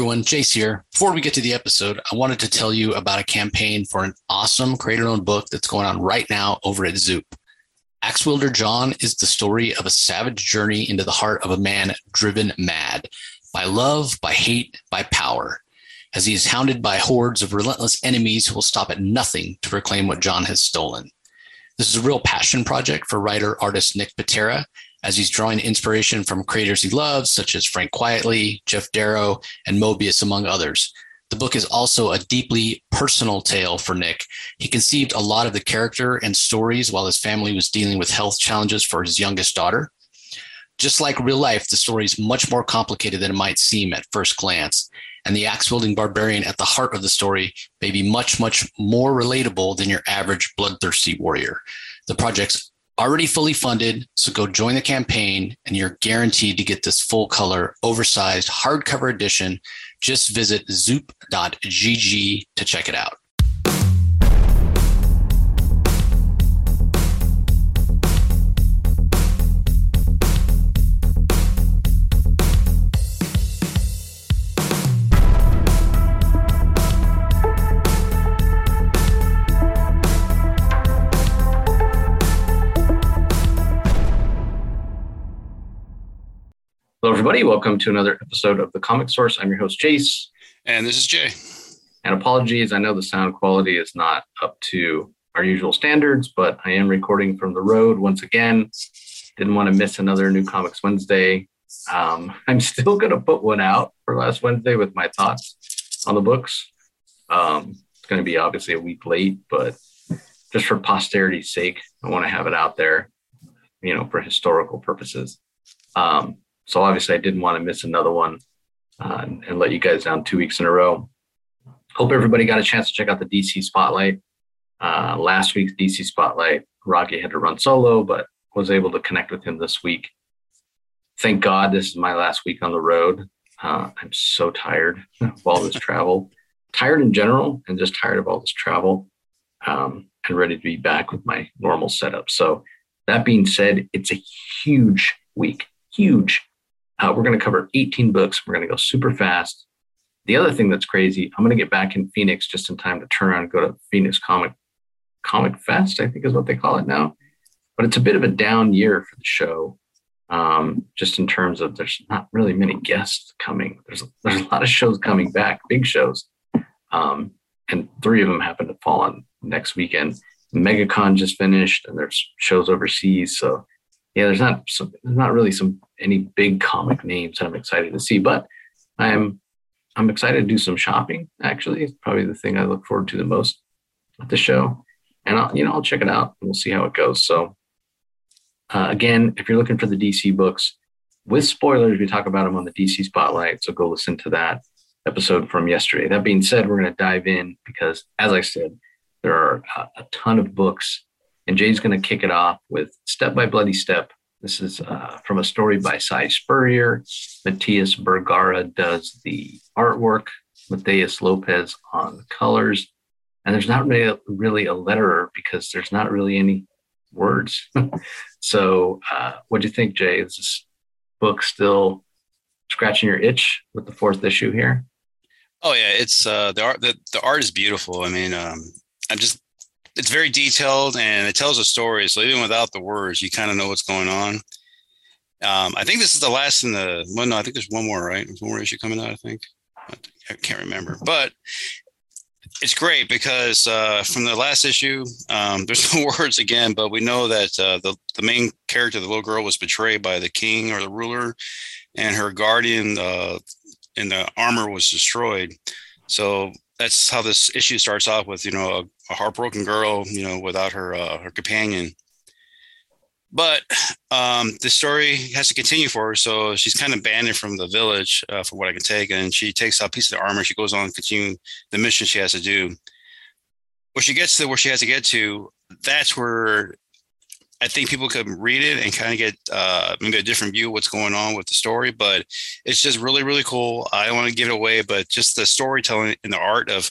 everyone, Jace here. Before we get to the episode, I wanted to tell you about a campaign for an awesome creator owned book that's going on right now over at Zoop. Axe Wielder John is the story of a savage journey into the heart of a man driven mad by love, by hate, by power, as he is hounded by hordes of relentless enemies who will stop at nothing to reclaim what John has stolen. This is a real passion project for writer artist Nick Pitarra, as he's drawing inspiration from creators he loves, such as Frank Quitely, Geof Darrow, and Moebius, among others. The book is also a deeply personal tale for Nick. He conceived a lot of the character and stories while his family was dealing with health challenges for his youngest daughter. Just like real life, the story is much more complicated than it might seem at first glance. And the axe wielding barbarian at the heart of the story may be much, much more relatable than your average bloodthirsty warrior. The project's already fully funded. So go join the campaign and you're guaranteed to get this full color, oversized hardcover edition. Just visit zoop.gg to check it out. Hello, everybody. Welcome to another episode of The Comic Source. I'm your host, Jace. And this is Jay. And apologies, I know the sound quality is not up to our usual standards, but I am recording from the road once again. Didn't want to miss another New Comics Wednesday. Um, I'm still going to put one out for last Wednesday with my thoughts on the books. Um, it's going to be obviously a week late, but just for posterity's sake, I want to have it out there, you know, for historical purposes. Um, so obviously, I didn't want to miss another one uh, and let you guys down two weeks in a row. Hope everybody got a chance to check out the DC Spotlight. Uh, last week's DC Spotlight, Rocky had to run solo, but was able to connect with him this week. Thank God this is my last week on the road. Uh, I'm so tired of all this travel, tired in general, and just tired of all this travel, um, and ready to be back with my normal setup. So, that being said, it's a huge week, huge. Uh, we're going to cover 18 books. We're going to go super fast. The other thing that's crazy, I'm going to get back in Phoenix just in time to turn around and go to Phoenix Comic Comic Fest, I think is what they call it now. But it's a bit of a down year for the show, um, just in terms of there's not really many guests coming. There's there's a lot of shows coming back, big shows, um, and three of them happen to fall on next weekend. MegaCon just finished, and there's shows overseas, so yeah, there's not some, there's not really some any big comic names that I'm excited to see, but I'm I'm excited to do some shopping. Actually, it's probably the thing I look forward to the most at the show, and I'll you know I'll check it out and we'll see how it goes. So uh, again, if you're looking for the DC books with spoilers, we talk about them on the DC Spotlight. So go listen to that episode from yesterday. That being said, we're going to dive in because, as I said, there are a, a ton of books and Jay's going to kick it off with Step by Bloody Step. This is uh, from a story by Si Spurrier. Matías Bergara does the artwork, Matheus Lopes on colors. And there's not really, really a letterer because there's not really any words. so, uh, what do you think, Jay? Is this book still scratching your itch with the fourth issue here? Oh yeah, it's uh, the art. The, the art is beautiful. I mean, um, I'm just it's very detailed and it tells a story. So even without the words, you kind of know what's going on. Um, I think this is the last in the well, no, I think there's one more, right? There's one more issue coming out, I think. I can't remember, but it's great because uh, from the last issue, um, there's no words again, but we know that uh, the the main character, the little girl, was betrayed by the king or the ruler, and her guardian uh, in the armor was destroyed. So that's how this issue starts off with you know a, a heartbroken girl, you know, without her uh, her companion. But um, the story has to continue for her, so she's kind of banned from the village, uh, from what I can take, and she takes a piece of the armor. She goes on continuing the mission she has to do. When she gets to where she has to get to, that's where I think people could read it and kind of get uh, maybe a different view of what's going on with the story. But it's just really, really cool. I don't want to give it away, but just the storytelling and the art of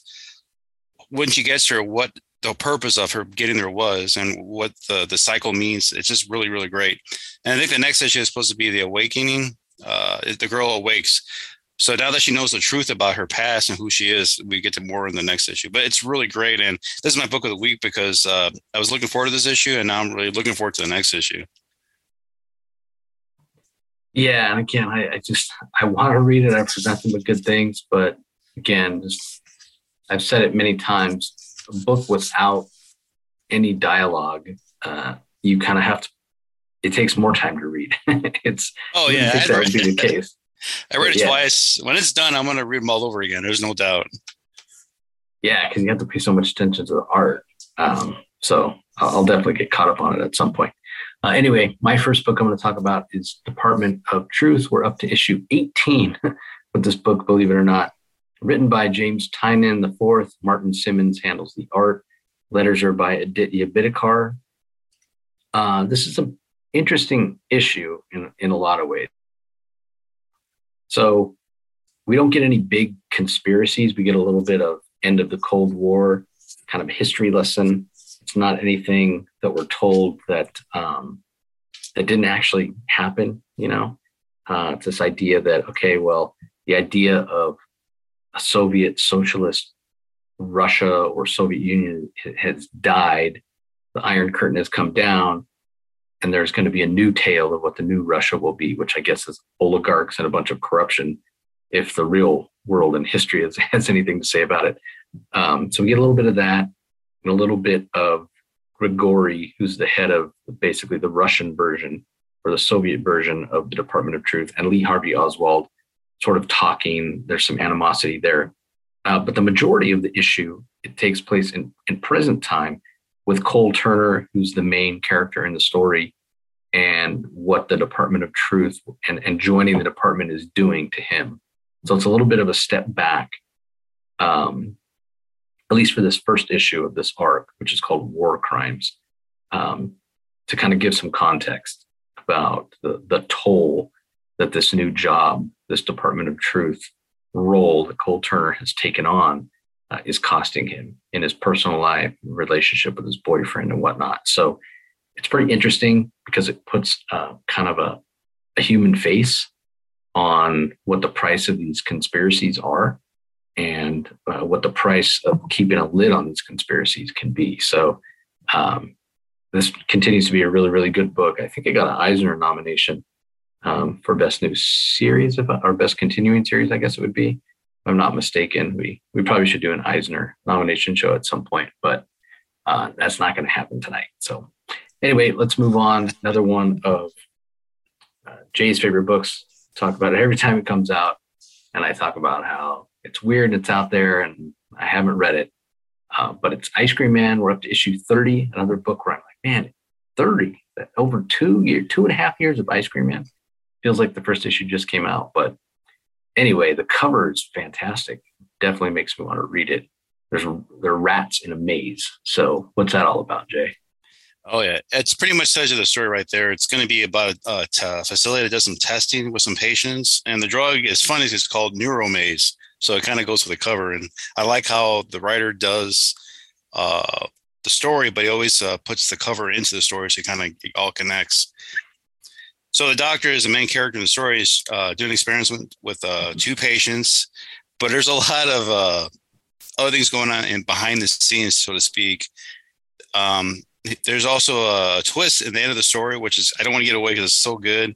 when she gets there, what the purpose of her getting there was and what the, the cycle means. It's just really, really great. And I think the next issue is supposed to be the awakening. Uh, the girl awakes. So now that she knows the truth about her past and who she is, we get to more in the next issue. But it's really great, and this is my book of the week because uh, I was looking forward to this issue, and now I'm really looking forward to the next issue. Yeah, and again, I, I just I want to read it. I've heard nothing but good things, but again, just I've said it many times. A book without any dialogue, uh, you kind of have to. It takes more time to read. it's oh yeah, that would be the case. I read it yeah. twice. When it's done, I'm going to read them all over again. There's no doubt. Yeah, because you have to pay so much attention to the art. Um, so I'll definitely get caught up on it at some point. Uh, anyway, my first book I'm going to talk about is Department of Truth. We're up to issue 18 with this book, believe it or not. Written by James Tynion IV. Martin Simmonds handles the art. Letters are by Aditya Bidikar. Uh, this is an interesting issue in, in a lot of ways. So we don't get any big conspiracies. We get a little bit of end of the Cold War kind of history lesson. It's not anything that we're told that um, that didn't actually happen. You know, uh, it's this idea that okay, well, the idea of a Soviet socialist Russia or Soviet Union has died. The Iron Curtain has come down, and there's going to be a new tale of what the new Russia will be, which I guess is oligarchs and a bunch of corruption, if the real world and history has, has anything to say about it. Um, so we get a little bit of that, and a little bit of Grigori, who's the head of basically the Russian version or the Soviet version of the Department of Truth, and Lee Harvey Oswald sort of talking. There's some animosity there. Uh, but the majority of the issue, it takes place in, in present time with Cole Turner, who's the main character in the story, and what the Department of Truth and, and joining the department is doing to him. So it's a little bit of a step back, um, at least for this first issue of this arc, which is called War Crimes, um, to kind of give some context about the, the toll that this new job, this Department of Truth role that Cole Turner has taken on uh, is costing him in his personal life, relationship with his boyfriend, and whatnot. So it's pretty interesting because it puts uh, kind of a, a human face on what the price of these conspiracies are and uh, what the price of keeping a lid on these conspiracies can be. So, um, this continues to be a really, really good book. I think it got an Eisner nomination um, for best new series, or best continuing series, I guess it would be. I'm not mistaken, we we probably should do an Eisner nomination show at some point, but uh, that's not going to happen tonight. So anyway, let's move on. Another one of uh, Jay's favorite books. Talk about it every time it comes out, and I talk about how it's weird. It's out there, and I haven't read it, uh, but it's Ice Cream Man. We're up to issue 30. Another book where I'm like, man, 30 over two year, two and a half years of Ice Cream Man. Feels like the first issue just came out, but anyway, the cover is fantastic. Definitely makes me want to read it. There's there are rats in a maze. So what's that all about, Jay? Oh yeah, it's pretty much says you the story right there. It's going to be about a, facility that does some testing with some patients, and the drug is funny. It's called Neuromaze, so it kind of goes with the cover. And I like how the writer does uh, the story, but he always uh, puts the cover into the story, so it kind of all connects. So the doctor is the main character in the story. Is uh, doing experiments with, with uh, two patients, but there's a lot of uh, other things going on in behind the scenes, so to speak. Um, there's also a twist in the end of the story, which is I don't want to get away because it's so good.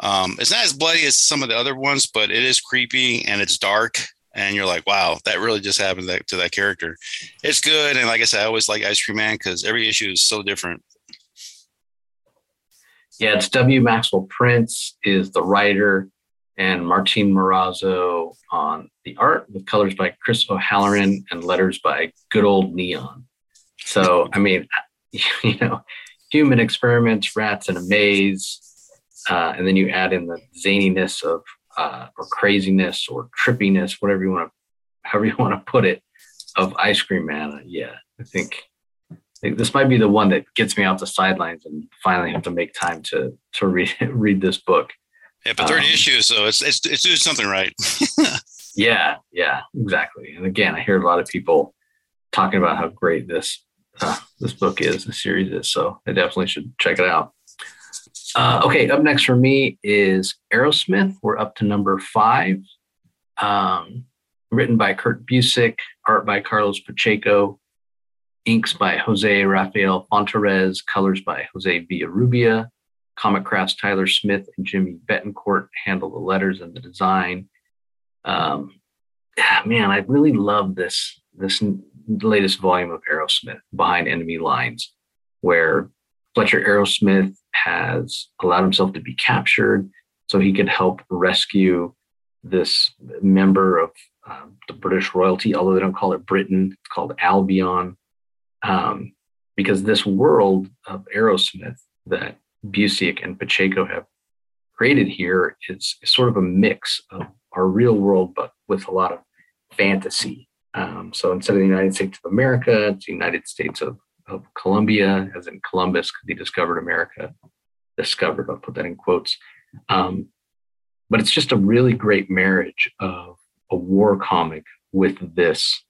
Um, it's not as bloody as some of the other ones, but it is creepy and it's dark. And you're like, wow, that really just happened to that, to that character. It's good, and like I said, I always like Ice Cream Man because every issue is so different. Yeah, it's W. Maxwell Prince is the writer, and Martin Morazzo on the art with colors by Chris O'Halloran and letters by good old Neon. So, I mean, you know, human experiments, rats in a maze, uh, and then you add in the zaniness of uh, or craziness or trippiness, whatever you want to, however you want to put it, of Ice Cream Man. Yeah, I think this might be the one that gets me off the sidelines and finally have to make time to to read read this book. Yeah, but 30 um, issues, so it's it's it's doing something right. yeah, yeah, exactly. And again, I hear a lot of people talking about how great this uh, this book is, the series is. So I definitely should check it out. Uh, okay, up next for me is Arrowsmith. We're up to number five. Um, written by Kurt Busiek, art by Carlos Pacheco, inks by Jose Rafael Fonteriz, colors by Jose Villarrubia, Comicraft's Tyler Smith and Jimmy Betancourt handle the letters and the design. Um, man, I really love this this latest volume of Arrowsmith Behind Enemy Lines, where Fletcher Arrowsmith has allowed himself to be captured so he could help rescue this member of uh, the British royalty, although they don't call it Britain, it's called Albion. Um, because this world of Arrowsmith that Busiek and Pacheco have created here is, sort of a mix of our real world, but with a lot of fantasy. Um, so instead of the United States of America, it's the United States of, of Columbia, as in Columbus, because he discovered America. Discovered, I'll put that in quotes. Um, but it's just a really great marriage of a war comic with this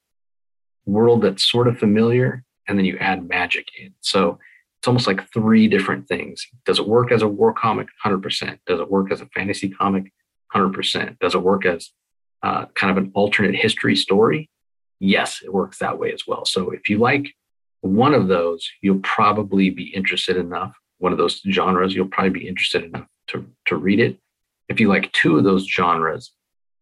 world that's sort of familiar, and then you add magic in. So it's almost like three different things. Does it work as a war comic? 100%. Does it work as a fantasy comic? 100%. Does it work as uh, kind of an alternate history story? Yes, it works that way as well. So if you like one of those, you'll probably be interested enough. One of those genres, you'll probably be interested enough to, to read it. If you like two of those genres,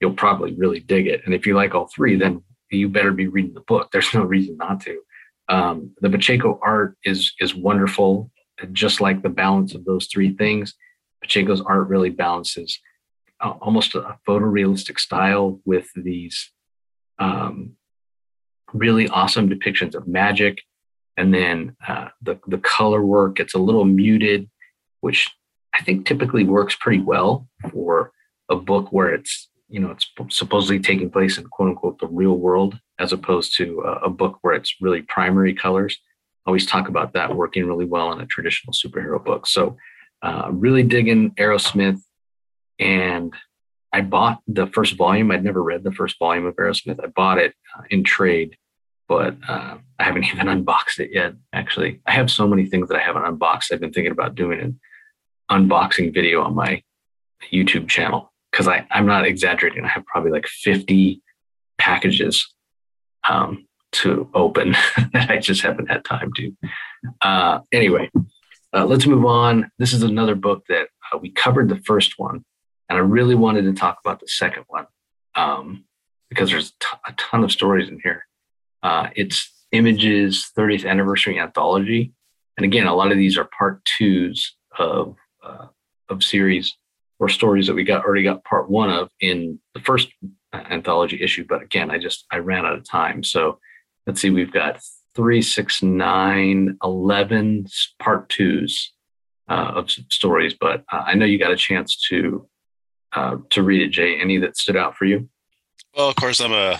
you'll probably really dig it. And if you like all three, then you better be reading the book. There's no reason not to. Um, the Pacheco art is is wonderful, just like the balance of those three things. Pacheco's art really balances uh, almost a photorealistic style with these um, really awesome depictions of magic, and then uh, the the color work. It's a little muted, which I think typically works pretty well for a book where it's you know it's supposedly taking place in quote unquote the real world as opposed to a, a book where it's really primary colors. I always talk about that working really well in a traditional superhero book. So uh, really digging arrowsmith and i bought the first volume. I'd never read the first volume of arrowsmith i bought it uh, in trade but uh, i haven't even unboxed it yet actually. I have so many things that i haven't unboxed. I've been thinking about doing an unboxing video on my youtube channel because I I'm not exaggerating. I have probably like 50 packages um, to open that I just haven't had time to. Uh, anyway, uh, let's move on. This is another book that uh, we covered the first one, and I really wanted to talk about the second one um, because there's t- a ton of stories in here. Uh, it's Image's 30th anniversary anthology, and again, a lot of these are part twos of uh, of series or stories that we got already got part one of in the first anthology issue. But again, I just I ran out of time. So let's see, we've got three, six, nine, 11 part twos uh, of stories. But uh, I know you got a chance to uh, to read it, Jay. Any that stood out for you? Well, of course, I'm a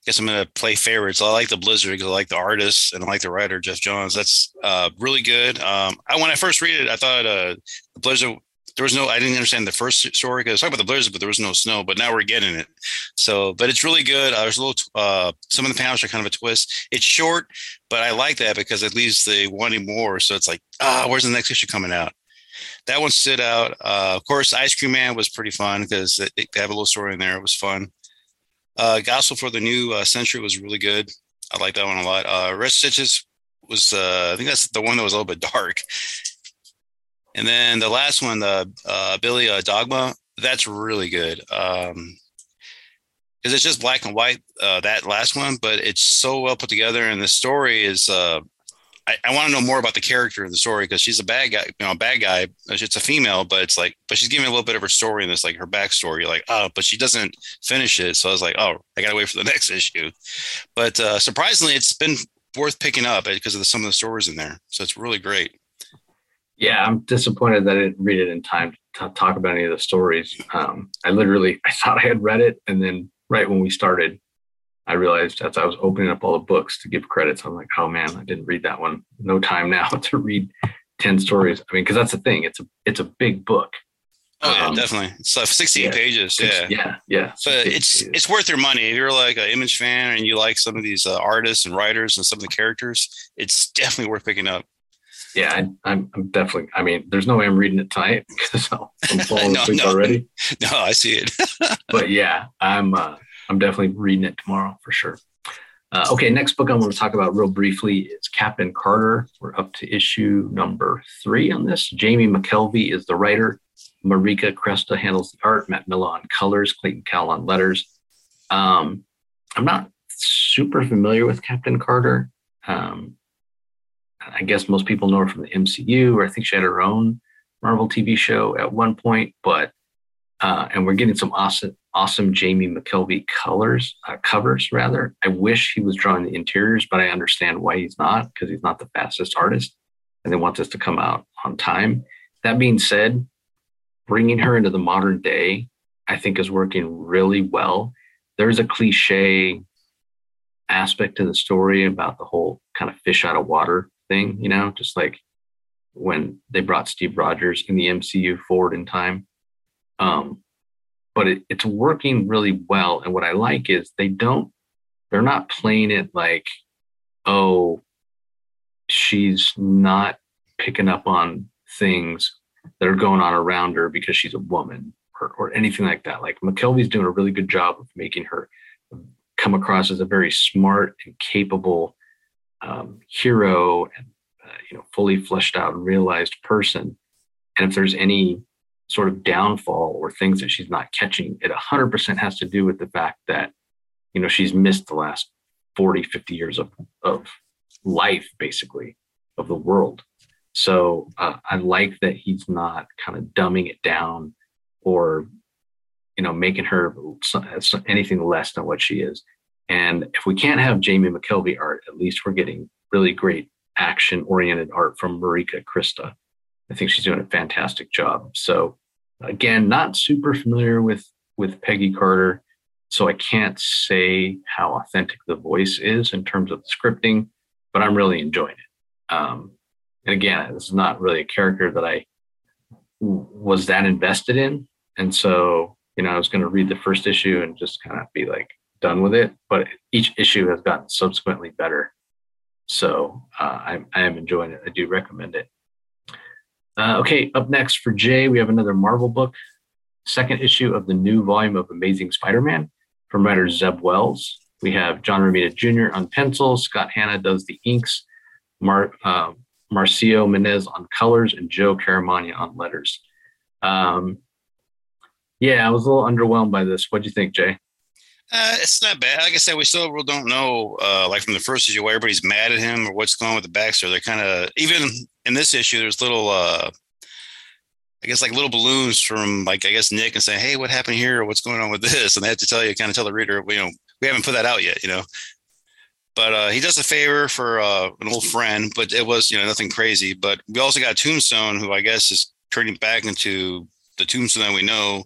I guess I'm going to play favorites. I like the Blizzard because I like the artist and I like the writer Geoff Johns. That's uh, really good. Um, I, when I first read it, I thought uh, the Blizzard there was no i didn't understand the first story because talking about the blizzard but there was no snow but now we're getting it. So but it's really good. Uh, there's a little uh, some of the panels are kind of a twist. It's short but i like that because it leaves the wanting more. So it's like ah where's the next issue coming out? That one stood out. Uh, of course ice cream man was pretty fun because they have a little story in there. It was fun. Uh, gospel for the new uh, century was really good. I like that one a lot. Uh red stitches was uh, i think that's the one that was a little bit dark and then the last one, the uh, Billy uh, Dogma, that's really good. Um, because it's just black and white, uh, that last one, but it's so well put together. And the story is, uh, I, I want to know more about the character of the story because she's a bad guy, you know, a bad guy. It's a female, but it's like, but she's giving a little bit of her story in this, like her backstory. You're like, oh, but she doesn't finish it. So I was like, oh, I got to wait for the next issue. But uh, surprisingly, it's been worth picking up because of the, some of the stories in there. So it's really great. Yeah, I'm disappointed that I didn't read it in time to talk about any of the stories. Um, I literally I thought I had read it, and then right when we started, I realized as I was opening up all the books to give credits, I'm like, oh man, I didn't read that one. No time now to read ten stories. I mean, because that's the thing. It's a it's a big book. Oh yeah, um, definitely. It's like 16 yeah, pages. Yeah, yeah, yeah. But it's pages. it's worth your money if you're like an image fan and you like some of these uh, artists and writers and some of the characters. It's definitely worth picking up. Yeah, I, I'm, I'm definitely. I mean, there's no way I'm reading it tonight because I'm falling No, asleep no. already. No, I see it. But yeah, I'm uh, I'm definitely reading it tomorrow for sure. Uh, okay, next book I want to talk about real briefly is Captain Carter. We're up to issue number three on this. Jamie McKelvie is the writer. Marika Cresta handles the art. Matt Milla on colors. Clayton Cowles on letters. Um, I'm not super familiar with Captain Carter. Um, I guess most people know her from the MCU, or I think she had her own Marvel TV show at one point. But uh, and we're getting some awesome, awesome Jamie McKelvie colors uh, covers. Rather, I wish he was drawing the interiors, but I understand why he's not because he's not the fastest artist, and they want this to come out on time. That being said, bringing her into the modern day, I think, is working really well. There's a cliche aspect to the story about the whole kind of fish out of water thing, you know, just like when they brought Steve Rogers in the MCU forward in time. Um, but it, it's working really well. And what I like is they don't, they're not playing it like, oh, she's not picking up on things that are going on around her because she's a woman or, or anything like that. Like McKelvie's doing a really good job of making her come across as a very smart and capable um, hero and uh, you know fully fleshed out and realized person. And if there's any sort of downfall or things that she's not catching, it 100% has to do with the fact that you know she's missed the last 40, 50 years of of life, basically, of the world. So uh, I like that he's not kind of dumbing it down or you know making her anything less than what she is. And if we can't have Jamie McKelvie art, at least we're getting really great action oriented art from Marika Cresta. I think she's doing a fantastic job. So again, not super familiar with with Peggy Carter, so I can't say how authentic the voice is in terms of the scripting, but I'm really enjoying it. Um, and again, this is not really a character that I was that invested in, and so you know I was going to read the first issue and just kind of be like done with it. But each issue has gotten subsequently better, so uh, I, I am enjoying it. I do recommend it. Uh, okay, up next for Jay, we have another Marvel book, second issue of the new volume of Amazing Spider-Man from writer Zeb Wells. We have John Romita Jr. on pencils, Scott Hanna does the inks, Mar- uh, Marcio Menyz on colors, and Joe Caramagna on letters. Um, yeah, I was a little underwhelmed by this. What'd you think, Jay? Uh, it's not bad. Like I said, we still don't know, uh, like from the first issue, why everybody's mad at him or what's going on with the backstory. They're kind of even in this issue. There's little, uh, I guess, like little balloons from like I guess Nick and saying, "Hey, what happened here? Or what's going on with this?" And they have to tell you, kind of tell the reader, you know, we haven't put that out yet, you know. But uh, he does a favor for uh, an old friend, but it was you know nothing crazy. But we also got Tombstone, who I guess is turning back into the Tombstone that we know,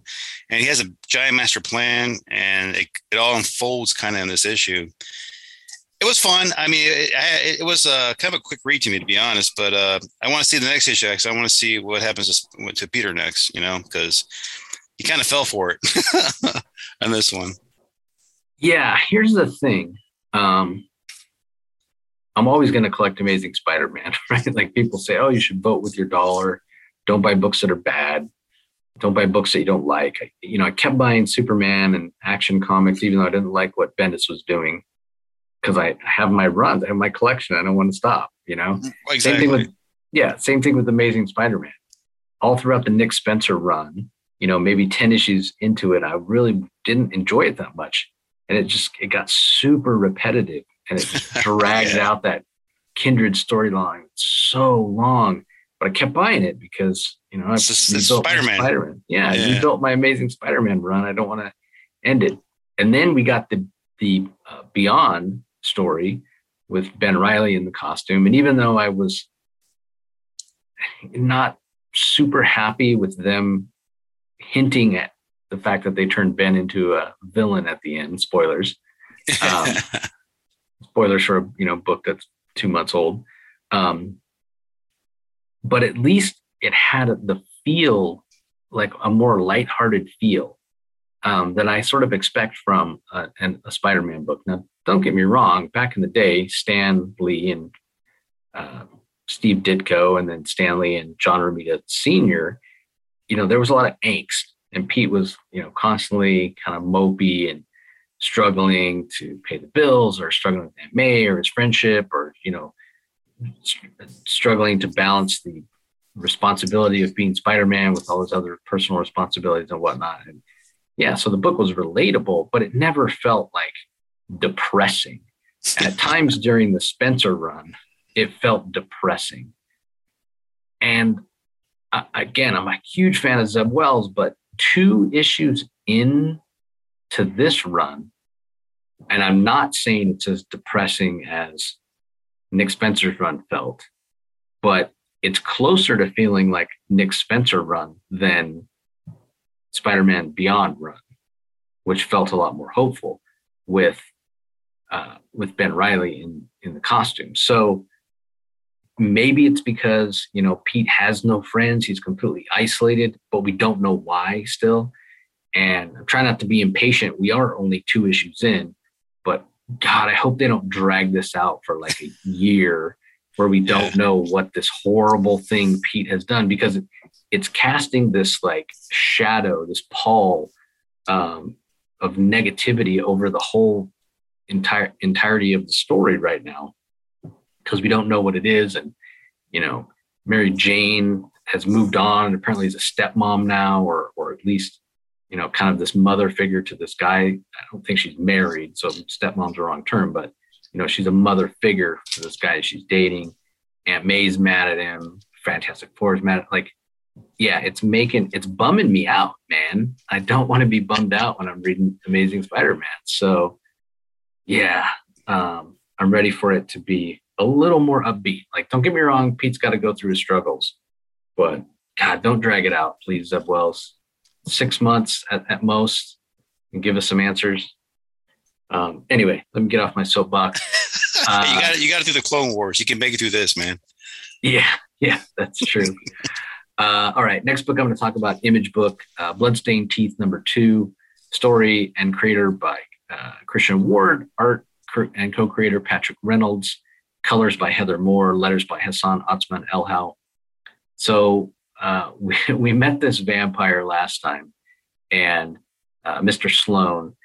and he has a giant master plan, and it, it all unfolds kind of in this issue. It was fun. I mean, it, it, was uh, kind of a quick read to me, to be honest. But uh, I want to see the next issue because I want to see what happens to, to Peter next. You know, because he kind of fell for it on this one. Yeah, here's the thing. Um, I'm always going to collect Amazing Spider-Man, right? Like people say, oh, you should vote with your dollar. Don't buy books that are bad. Don't buy books that you don't like. I, you know, I kept buying Superman and Action Comics, even though I didn't like what Bendis was doing, because I have my runs, I have my collection. I don't want to stop. You know, Exactly. same thing with yeah, same thing with Amazing Spider-Man. All throughout the Nick Spencer run, you know, maybe 10 issues into it, I really didn't enjoy it that much. And it just it got super repetitive and it just dragged Yeah. out that kindred storyline so long. But I kept buying it because, you know, It's just- it's Spider-Man. Spider-Man. Yeah, Yeah. rebuilt my Amazing Spider-Man run. I don't want to end it. And then we got the the uh, Beyond story with Ben Reilly in the costume. And even though I was not super happy with them hinting at the fact that they turned Ben into a villain at the end, spoilers. Um, spoilers for a you know book that's two months old. Um, but at least it had the feel like a more lighthearted feel um, that I sort of expect from a, a Spider-Man book. Now, don't get me wrong. Back in the day, Stan Lee and uh, Steve Ditko and then Stan Lee and John Romita Sr., you know, there was a lot of angst. And Pete was, you know, constantly kind of mopey and struggling to pay the bills or struggling with Aunt May or his friendship or, you know, struggling to balance the responsibility of being Spider-Man with all his other personal responsibilities and whatnot. And yeah, so the book was relatable, but it never felt like depressing. At times during the Spencer run, it felt depressing. And uh, again, I'm a huge fan of Zeb Wells, but two issues in to this run, and I'm not saying it's as depressing as Nick Spencer's run felt, but it's closer to feeling like Nick Spencer run than Spider-Man Beyond run, which felt a lot more hopeful with uh, with Ben Reilly in in the costume. So maybe it's because you know Pete has no friends; he's completely isolated, but we don't know why still. And I'm trying not to be impatient. We are only two issues in, but God, I hope they don't drag this out for like a year where we don't know what this horrible thing Pete has done because it's casting this like shadow, this pall um, of negativity over the whole entire entirety of the story right now. Because we don't know what it is and you know mary jane has moved on and apparently is a stepmom now or or at least you know kind of this mother figure to this guy. I don't think she's married so stepmom's the wrong term but you know she's a mother figure for this guy she's dating aunt may's mad at him fantastic four is mad at like yeah it's making it's bumming me out man i don't want to be bummed out when i'm reading amazing spider-man so yeah um, i'm ready for it to be a little more upbeat. Like, don't get me wrong, Pete's got to go through his struggles, but God, don't drag it out, please, Zeb Wells. Six months at, at most, and give us some answers. Um, anyway, let me get off my soapbox. Uh, you got you got to do the Clone Wars. You can make it through this, man. Yeah, yeah, that's true. uh, all right, next book I'm going to talk about Image Book, uh, Bloodstained Teeth number two, story and creator by uh, Christian Ward, art and co-creator Patrick Reynolds colors by Heather Moore, letters by Hassan Otsmane-Elhaou. So uh, we, we met this vampire last time, and uh, Mr. Sloan,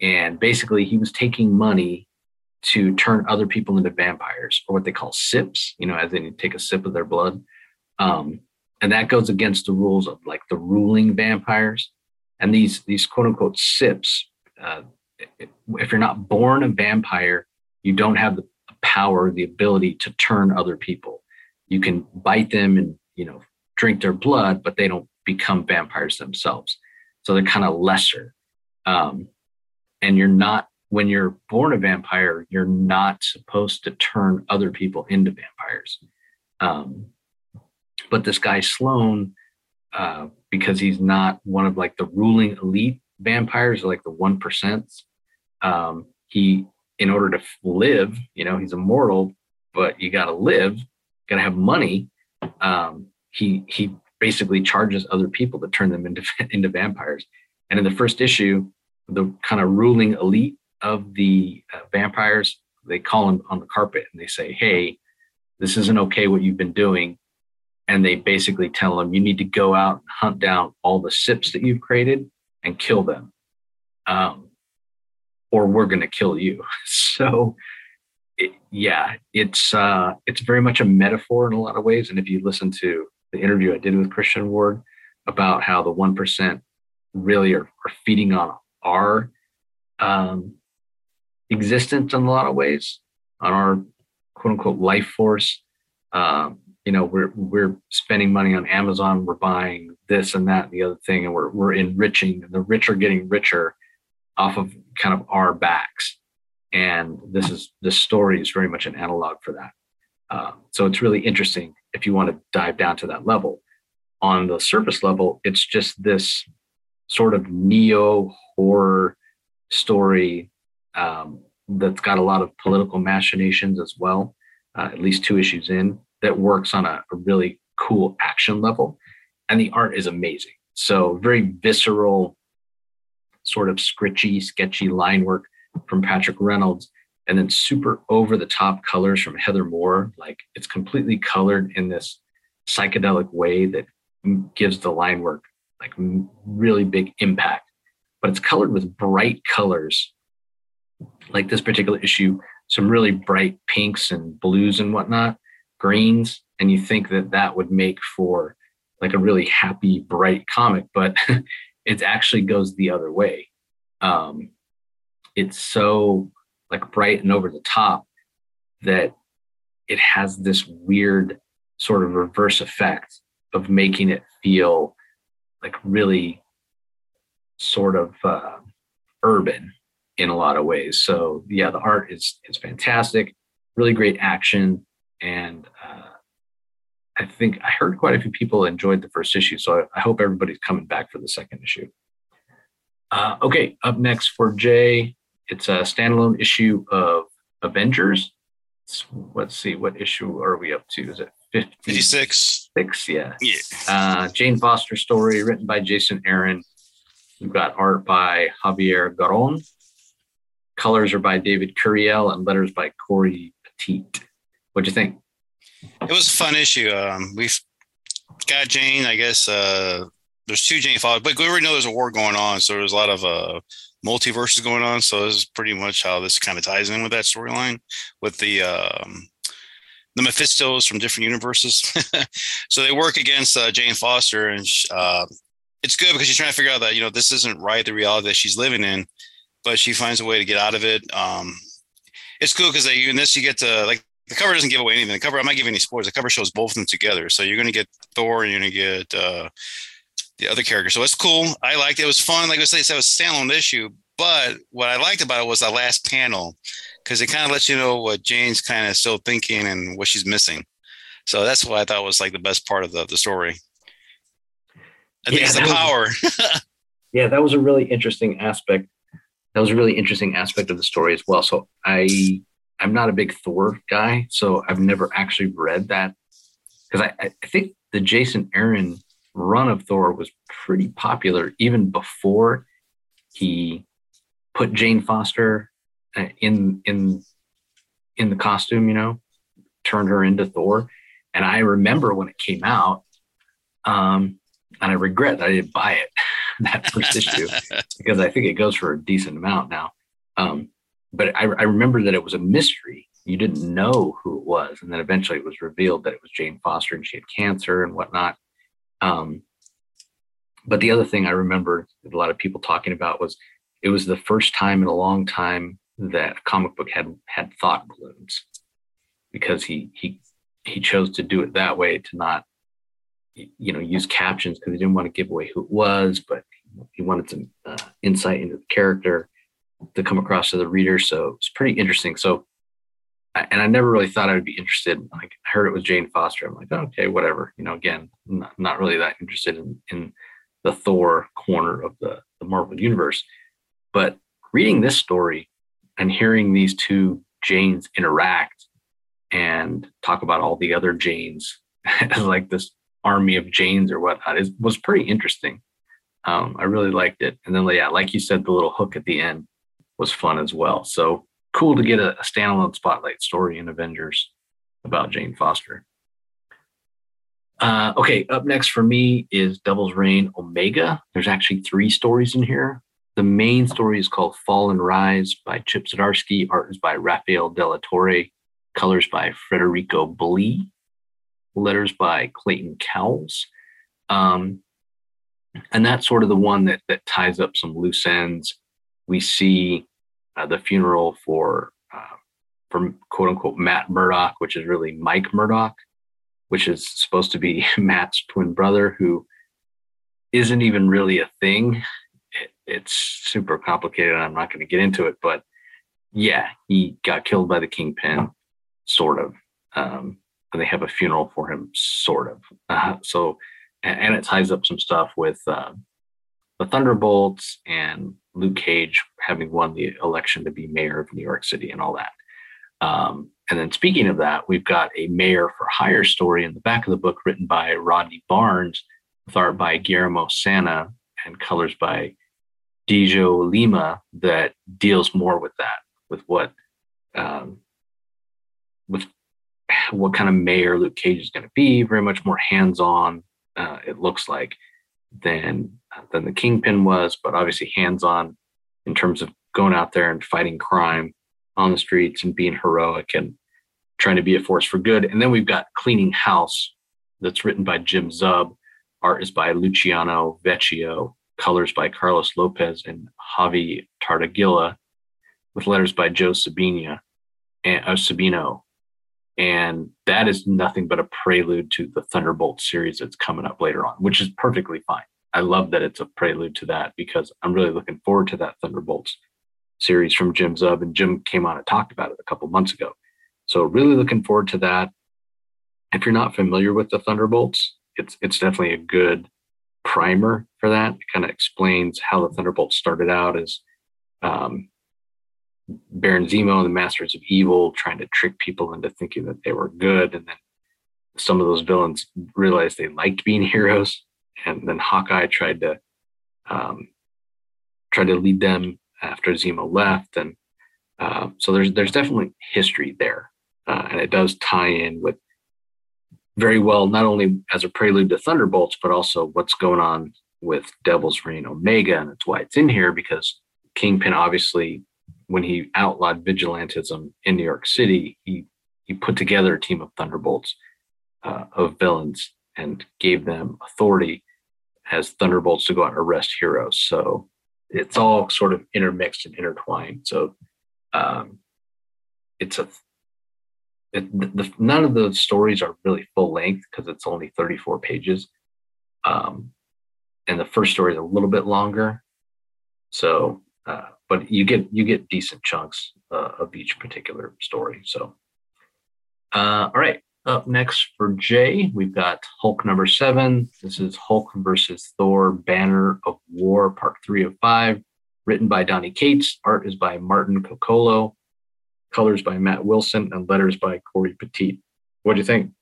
and basically he was taking money to turn other people into vampires, or what they call sips. You know, as they take a sip of their blood, um, and that goes against the rules of like the ruling vampires. And these these quote unquote sips, uh, if you're not born a vampire, you don't have the power, the ability to turn other people. You can bite them and, you know, drink their blood, but they don't become vampires themselves. So they're kind of lesser. Um, and you're not, when you're born a vampire, you're not supposed to turn other people into vampires. Um, but this guy Sloan, uh, because he's not one of like the ruling elite vampires, like the one percent, um, he in order to live, you know, he's immortal, but you got to live, got to have money. Um, he he basically charges other people to turn them into into vampires. And in the first issue, the kind of ruling elite of the uh, vampires, they call him on the carpet and they say, "Hey, this isn't okay what you've been doing." And they basically tell him, "You need to go out and hunt down all the sips that you've created and kill them." Um, or we're going to kill you. So, it, yeah, it's uh, it's very much a metaphor in a lot of ways. And if you listen to the interview I did with Christian Ward about how the one percent really are, are feeding on our um, existence in a lot of ways, on our quote unquote life force. Um, you know, we're we're spending money on Amazon, we're buying this and that and the other thing, and we're we're enriching, and the rich are getting richer off of kind of our backs. And this is this story is very much an analog for that. Uh, so it's really interesting if you want to dive down to that level. On the surface level, it's just this sort of neo horror story um, that's got a lot of political machinations as well, uh, at least two issues in, that works on a, a really cool action level. And the art is amazing. So, very visceral, sort of scritchy, sketchy line work from Patrick Reynolds, and then super over the top colors from Heather Moore. Like it's completely colored in this psychedelic way that gives the line work like really big impact. But it's colored with bright colors, like this particular issue, some really bright pinks and blues and whatnot, greens. And you think that that would make for like a really happy, bright comic, but it actually goes the other way. Um, it's so like bright and over the top that it has this weird sort of reverse effect of making it feel like really sort of uh, urban in a lot of ways. So yeah, the art is is fantastic, really great action, and uh, I think I heard quite a few people enjoyed the first issue. So I, I hope everybody's coming back for the second issue. Uh, okay, up next for Jay, it's a standalone issue of Avengers. let's see, what issue are we up to? Is it 50? 56? Six, yeah. Yeah. Uh, Jane Foster story written by Jason Aaron. We've got art by Javier Garron. Colors are by David Curiel and letters by Cory Petit. What'd you think? It was a fun issue. Um, we've got Jane, I guess. Uh, there's two Jane Foster, but we already know there's a war going on. So there's a lot of uh, multiverses going on. So this is pretty much how this kind of ties in with that storyline with the um, the Mephistos from different universes. so they work against uh, Jane Foster, and uh, it's good because she's trying to figure out that you know this isn't right the reality that she's living in, but she finds a way to get out of it. Um, it's cool because in this you get to like the cover doesn't give away anything. The cover I'm not giving any spoilers. The cover shows both of them together, so you're going to get Thor and you're going to get uh, the other character. So it's cool. I liked it. It was fun. Like I said, it was a standalone issue. But what I liked about it was the last panel because it kind of lets you know what Jane's kind of still thinking and what she's missing. So that's what I thought was like the best part of the, the story. I think yeah, it's the power. Was, yeah, that was a really interesting aspect. That was a really interesting aspect of the story as well. So I I'm not a big Thor guy, so I've never actually read that because I, I think the Jason Aaron run of Thor was pretty popular even before he put Jane Foster in in in the costume, you know, turned her into Thor. And I remember when it came out, um, and I regret that I didn't buy it that first issue because I think it goes for a decent amount now. Um, but I, I remember that it was a mystery. You didn't know who it was, and then eventually it was revealed that it was Jane Foster and she had cancer and whatnot. Um, but the other thing I remember a lot of people talking about was it was the first time in a long time that comic book had had thought balloons because he he he chose to do it that way to not you know use captions because he didn't want to give away who it was but he wanted some uh, insight into the character to come across to the reader so it's pretty interesting so and I never really thought I would be interested. Like I heard it was Jane Foster. I'm like, okay, whatever. You know, again, not, not really that interested in, in the Thor corner of the, the Marvel universe. But reading this story and hearing these two Janes interact and talk about all the other Janes like this army of Janes or whatnot is was pretty interesting. Um, I really liked it. And then yeah, like you said, the little hook at the end was fun as well. So cool to get a, a standalone spotlight story in Avengers about Jane Foster. Uh, okay, up next for me is Devil's Reign Omega. There's actually three stories in here. The main story is called Fall and Rise by Chip Zdarsky. Art is by Rafael de Latorre. Colors by Federico Blee. Letters by Clayton Cowles. Um, and that's sort of the one that, that ties up some loose ends. We see uh, the funeral for uh, for quote unquote Matt Murdock, which is really Mike Murdock, which is supposed to be Matt's twin brother, who isn't even really a thing. It, it's super complicated. And I'm not going to get into it, but yeah, he got killed by the kingpin, sort of. Um, and they have a funeral for him, sort of. Uh, so, and, and, it ties up some stuff with uh, the Thunderbolts and Luke Cage having won the election to be mayor of New York City and all that. Um, and then speaking of that, we've got a mayor for hire story in the back of the book written by Rodney Barnes, with art by Guillermo Sanna and colors by Dijjo Lima that deals more with that, with what um, with what kind of mayor Luke Cage is going to be. Very much more hands-on. Uh, it looks like than than the Kingpin was, but obviously hands-on in terms of going out there and fighting crime on the streets and being heroic and trying to be a force for good. And then we've got Cleaning House, that's written by Jim Zub. Art is by Luciano Vecchio. Colors by Carlos Lopez and Javi Tartaglia, with letters by Joe Sabina and uh, Sabino. And that is nothing but a prelude to the Thunderbolt series that's coming up later on, which is perfectly fine. I love that it's a prelude to that because I'm really looking forward to that Thunderbolts series from Jim Zub. And Jim came on and talked about it a couple months ago. So really looking forward to that. If you're not familiar with the Thunderbolts, it's it's definitely a good primer for that. It kind of explains how the Thunderbolts started out as um, Baron Zemo and the Masters of Evil trying to trick people into thinking that they were good, and then some of those villains realized they liked being heroes, and then Hawkeye tried to um, try to lead them after Zemo left, and uh, so there's there's definitely history there, uh, and it does tie in with very well, not only as a prelude to Thunderbolts, but also what's going on with Devil's Reign Omega, and that's why it's in here because Kingpin obviously, when he outlawed vigilantism in New York City, he he put together a team of Thunderbolts uh, of villains and gave them authority as Thunderbolts to go out and arrest heroes. So it's all sort of intermixed and intertwined. So um, it's a it, the, none of the stories are really full length because it's only 34 pages. Um, and the first story is a little bit longer. So, uh, but you get you get decent chunks uh, of each particular story. So, uh, all right. Up next for Jay, we've got Hulk number seven. This is Hulk versus Thor: Banner of War, part three of five. Written by Donny Cates. Art is by Martin Coccolo colors by Matt Wilson, and letters by Cory Petit. What do you think?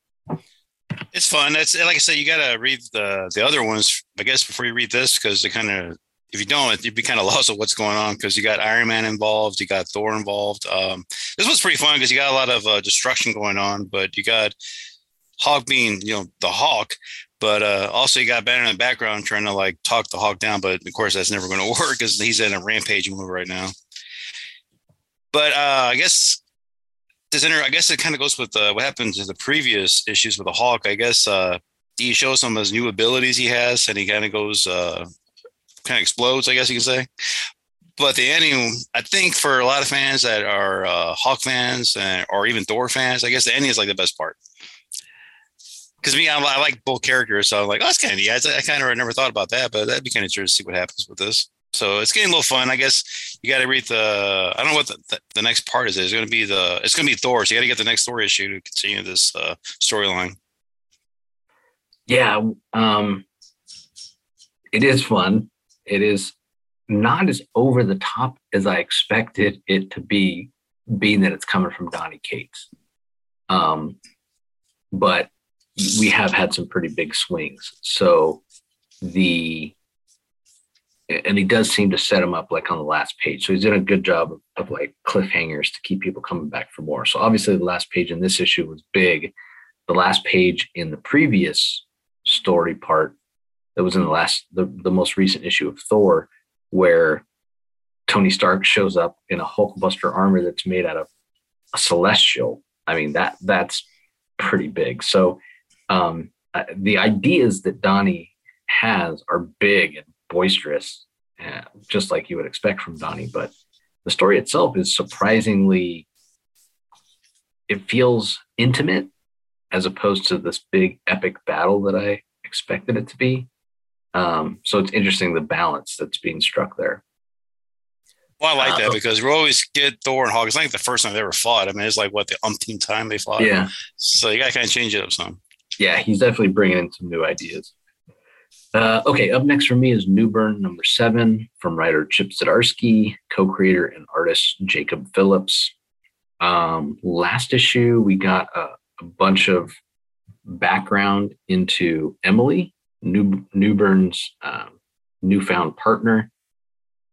It's fun. It's like I said, you got to read the the other ones, I guess, before you read this, because it kind of, if you don't, you'd be kind of lost of what's going on. Because you got Iron Man involved, you got Thor involved. Um, this was pretty fun because you got a lot of uh, destruction going on, but you got Hawk being, you know, the Hawk, but uh, also you got Banner in the background trying to like talk the Hawk down. But of course, that's never going to work because he's in a rampage move right now. But uh, I guess this inter- I guess it kind of goes with uh, what happened to the previous issues with the Hulk. I guess uh, he shows some of his new abilities he has, and he kind of goes, uh, kind of explodes. I guess you can say. But the ending, I think, for a lot of fans that are uh, Hulk fans and, or even Thor fans, I guess the ending is like the best part. Because me, I, I, like both characters, so I'm like, oh, that's kind of neat. I, I kind of never thought about that, but that'd be kind of interesting to see what happens with this. So it's getting a little fun. I guess you got to read the. I don't know what the, the, the next part is. It's going to be the. It's going to be Thor. So you got to get the next Thor issue to continue this uh, storyline. Yeah, um, it is fun. It is not as over the top as I expected it to be, being that it's coming from Donny Cates. Um, but we have had some pretty big swings. So the and he does seem to set him up like on the last page. So he's doing a good job of, of, like cliffhangers to keep people coming back for more. So obviously the last page in this issue was big. The last page in the previous story part that was in the last the, the most recent issue of Thor, where Tony Stark shows up in a Hulkbuster armor that's made out of a celestial. I mean that that's pretty big. So um, uh, the ideas that Donny has are big and boisterous, uh, just like you would expect from Donny. But the story itself is surprisingly, it feels intimate as opposed to this big epic battle that I expected it to be. Um, so it's interesting the balance that's being struck there. Well, I like uh, that because we always get Thor and Hawk. It's like the first time they ever fought. I mean, it's like what the umpteenth time they fought. Yeah. So you got to kind of change it up some. Yeah, he's definitely bringing in some new ideas. Uh, okay, up next for me is Newburn number seven from writer Chip Zdarsky, co creator and artist Jacob Phillips. Um, last issue, we got a, a, bunch of background into Emily, New, Newburn's um, newfound partner.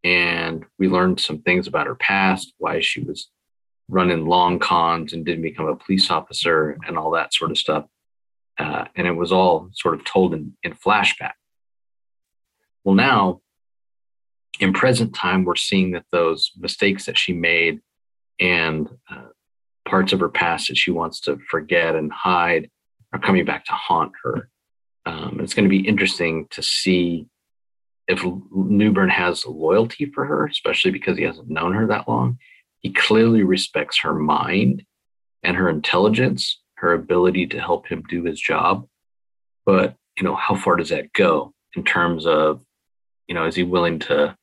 And we learned some things about her past, why she was running long cons and didn't become a police officer and all that sort of stuff. Uh, and it was all sort of told in, in flashback. Well, now in present time, we're seeing that those mistakes that she made and uh, parts of her past that she wants to forget and hide are coming back to haunt her. Um, it's going to be interesting to see if Newburn has loyalty for her, especially because he hasn't known her that long. He clearly respects her mind and her intelligence, her ability to help him do his job. But, you know, how far does that go in terms of, you know, is he willing to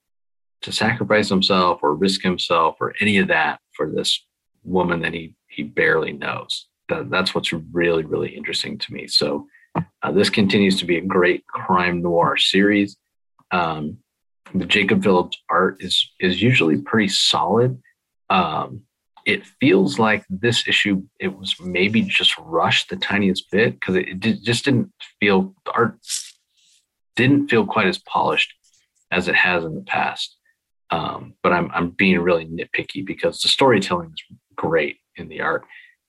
to sacrifice himself or risk himself or any of that for this woman that he he barely knows? That, that's what's really really interesting to me. So uh, this continues to be a great crime noir series. Um, the Jacob Phillips art is is usually pretty solid. Um, it feels like this issue it was maybe just rushed the tiniest bit because it, it just didn't feel the art didn't feel quite as polished as it has in the past. Um, but I'm I'm being really nitpicky because the storytelling is great in the art,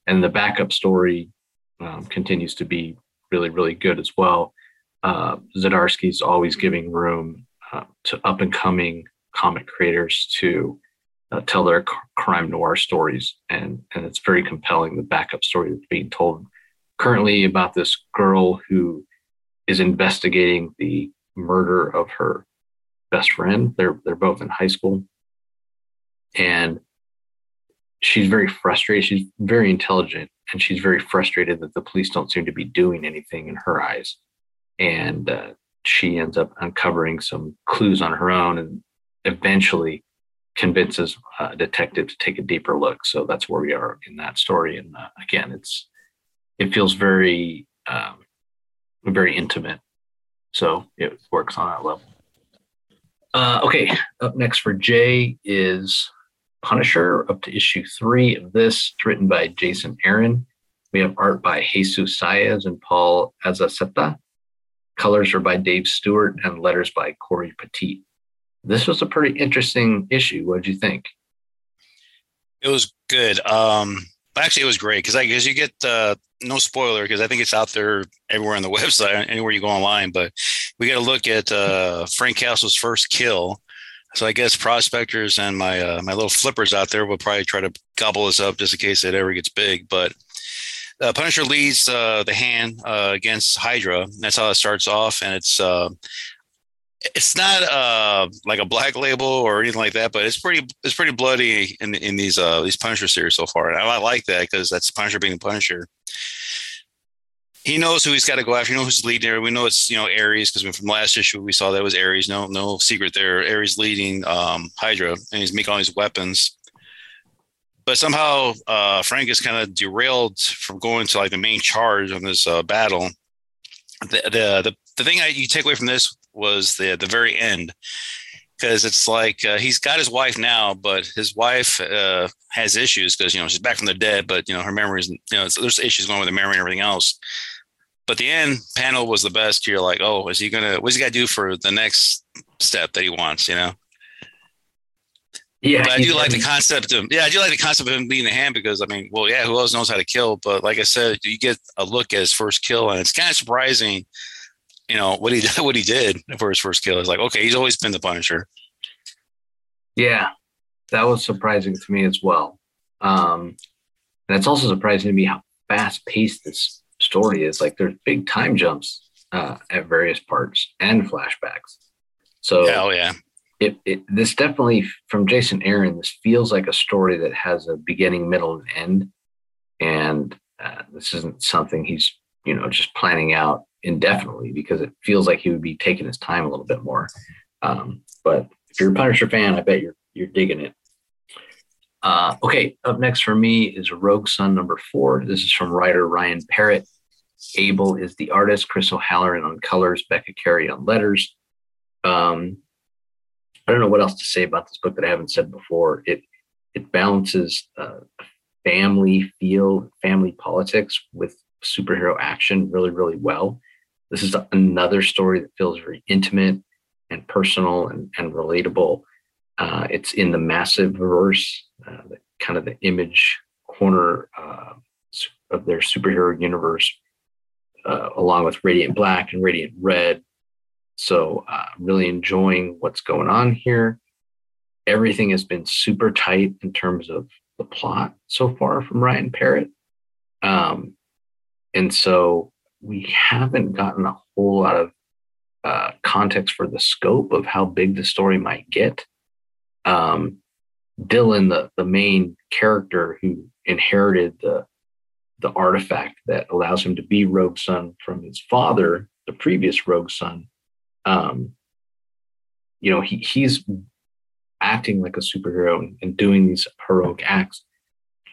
and the backup story um, continues to be really really good as well. Uh, Zdarsky's always giving room uh, to up and coming comic creators to uh, tell their crime noir stories, and and it's very compelling. The backup story that's being told currently about this girl who is investigating the murder of her best friend. They're they're both in high school, and she's very frustrated. She's very intelligent, and she's very frustrated that the police don't seem to be doing anything in her eyes. And uh, she ends up uncovering some clues on her own, and eventually convinces a detective to take a deeper look. So that's where we are in that story. And uh, again, it's it feels very um, very intimate. So it works on that level. Uh, okay, up next for Jay is Punisher, up to issue three of this. It's written by Jason Aaron. We have art by Jesus Saiz and Paul Azaceta. Colors are by Dave Stewart and letters by Cory Petit this was a pretty interesting issue. What did you think? It was good. Um, actually, it was great because I guess you get uh, no spoiler because I think it's out there everywhere on the website, anywhere you go online. But we got to look at uh, Frank Castle's first kill. So I guess prospectors and my uh, my little flippers out there will probably try to gobble this up just in case it ever gets big. But uh, Punisher leads uh, the hand uh, against Hydra. That's how it starts off, and it's uh, it's not uh like a black label or anything like that, but it's pretty it's pretty bloody in in these uh these Punisher series so far. And I, like that because that's Punisher being Punisher. He knows who he's got to go after. You know who's leading there. We know it's you know Ares because from last issue we saw that was Ares. No no secret there. Ares leading um, Hydra and he's making all these weapons. But somehow uh, Frank is kind of derailed from going to like the main charge on this uh, battle. The, the the the thing I, you take away from this was the the very end because it's like uh, he's got his wife now, but his wife uh, has issues because you know she's back from the dead, but you know her memories, you know, there's issues going with the memory and everything else. But the end panel was the best. You're like, oh, is he gonna? What's he got to do for the next step that he wants? You know. Yeah, but I do like the concept of yeah, I do like the concept of him being the hand because I mean, well, yeah, who else knows how to kill? But like I said, you get a look at his first kill, and it's kind of surprising you know what he what he did for his first kill is like okay he's always been the punisher. Yeah that was surprising to me as well. Um and it's also surprising to me how fast paced this story is. Like there's big time jumps uh, at various parts and flashbacks. So yeah, oh yeah. it, it this definitely from jason aaron this feels like a story that has a beginning middle and end. And uh, this isn't something he's you know just planning out indefinitely because it feels like he would be taking his time a little bit more. Um, but if you're a Punisher fan, I bet you're you're digging it. Uh, okay, up next for me is Rogue Sun number four. This is from writer Ryan Parrott. Abel is the artist, Chris O'Halloran on colors, Becca Carey on letters. Um, I don't know what else to say about this book that I haven't said before. It it balances uh, family feel, family politics with superhero action really, really well. This is another story that feels very intimate and personal and, and relatable. Uh, it's in the massive verse uh, that kind of the image corner uh, of their superhero universe, uh, along with Radiant Black and Radiant Red. So, uh, really enjoying what's going on here. Everything has been super tight in terms of the plot so far from Ryan Parrott. Um, and so we haven't gotten a whole lot of uh, context for the scope of how big the story might get. Um, Dylan, the, the main character who inherited the the artifact that allows him to be Rogue Sun from his father, the previous Rogue Sun, um, you know, he, he's acting like a superhero and, and doing these heroic acts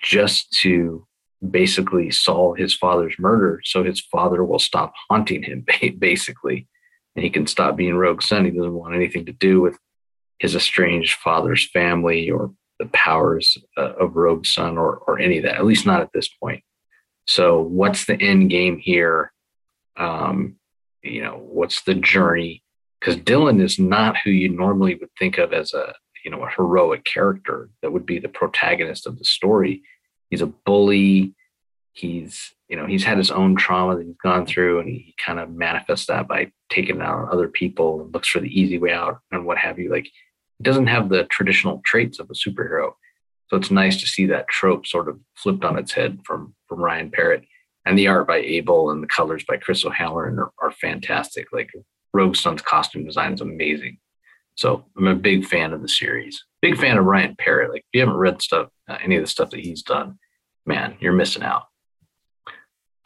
just to basically solve his father's murder so his father will stop haunting him basically. And he can stop being rogue sun. He doesn't want anything to do with his estranged father's family or the powers uh, of rogue sun or, or any of that at least not at this point. So what's the end game here? Um, you know what's the journey? Because dylan is not who you normally would think of as a you know a heroic character that would be the protagonist of the story he's a bully. He's you know he's had his own trauma that he's gone through and he kind of manifests that by taking it out on other people and looks for the easy way out and what have you. Like he doesn't have the traditional traits of a superhero. So it's nice to see that trope sort of flipped on its head from from ryan parrott. And the art by abel and the colors by chris o'halloran are, are fantastic. Like rogue sun's costume design is amazing. So i'm a big fan of the series. Big fan of ryan parrott. Like if you haven't read stuff uh, any of the stuff that he's done man you're missing out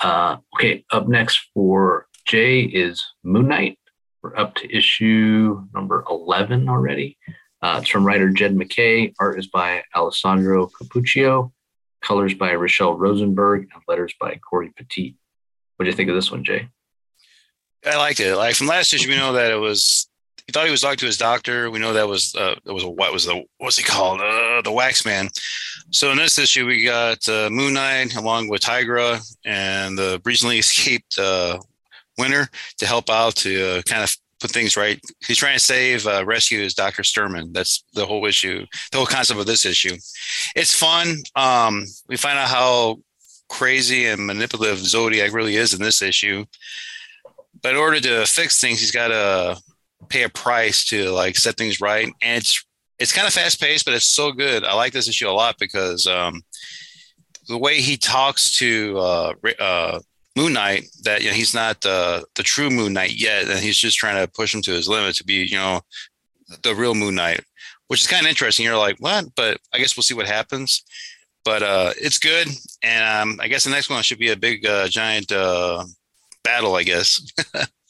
uh, okay, up next for Jay is Moon Knight. We're up to issue number 11 already. Uh, it's from writer Jed MacKay. Art is by Alessandro Cappuccio. Colors by Rachelle Rosenberg and letters by Cory Petit. What do you think of this one, Jay? I liked it. Like from last issue, we know that it was he thought he was talking to his doctor. We know that was uh, it was a what was the what's he called uh, the Wax Man. So in this issue, we got uh, Moon Knight along with Tigra and the recently escaped uh, Winter to help out to uh, kind of put things right. He's trying to save, uh, rescue his Doctor Sturman. That's the whole issue, the whole concept of this issue. It's fun. Um, we find out how crazy and manipulative Zodiac really is in this issue. But in order to fix things, he's got to pay a price to like set things right. And it's it's kind of fast paced, but it's so good. I like this issue a lot because um, the way he talks to uh, uh, Moon Knight that you know he's not the the true Moon Knight yet, and he's just trying to push him to his limit to be you know the real Moon Knight, which is kind of interesting. You're like, what? But I guess we'll see what happens. But uh, it's good, and um, I guess the next one should be a big uh, giant uh, battle. I guess.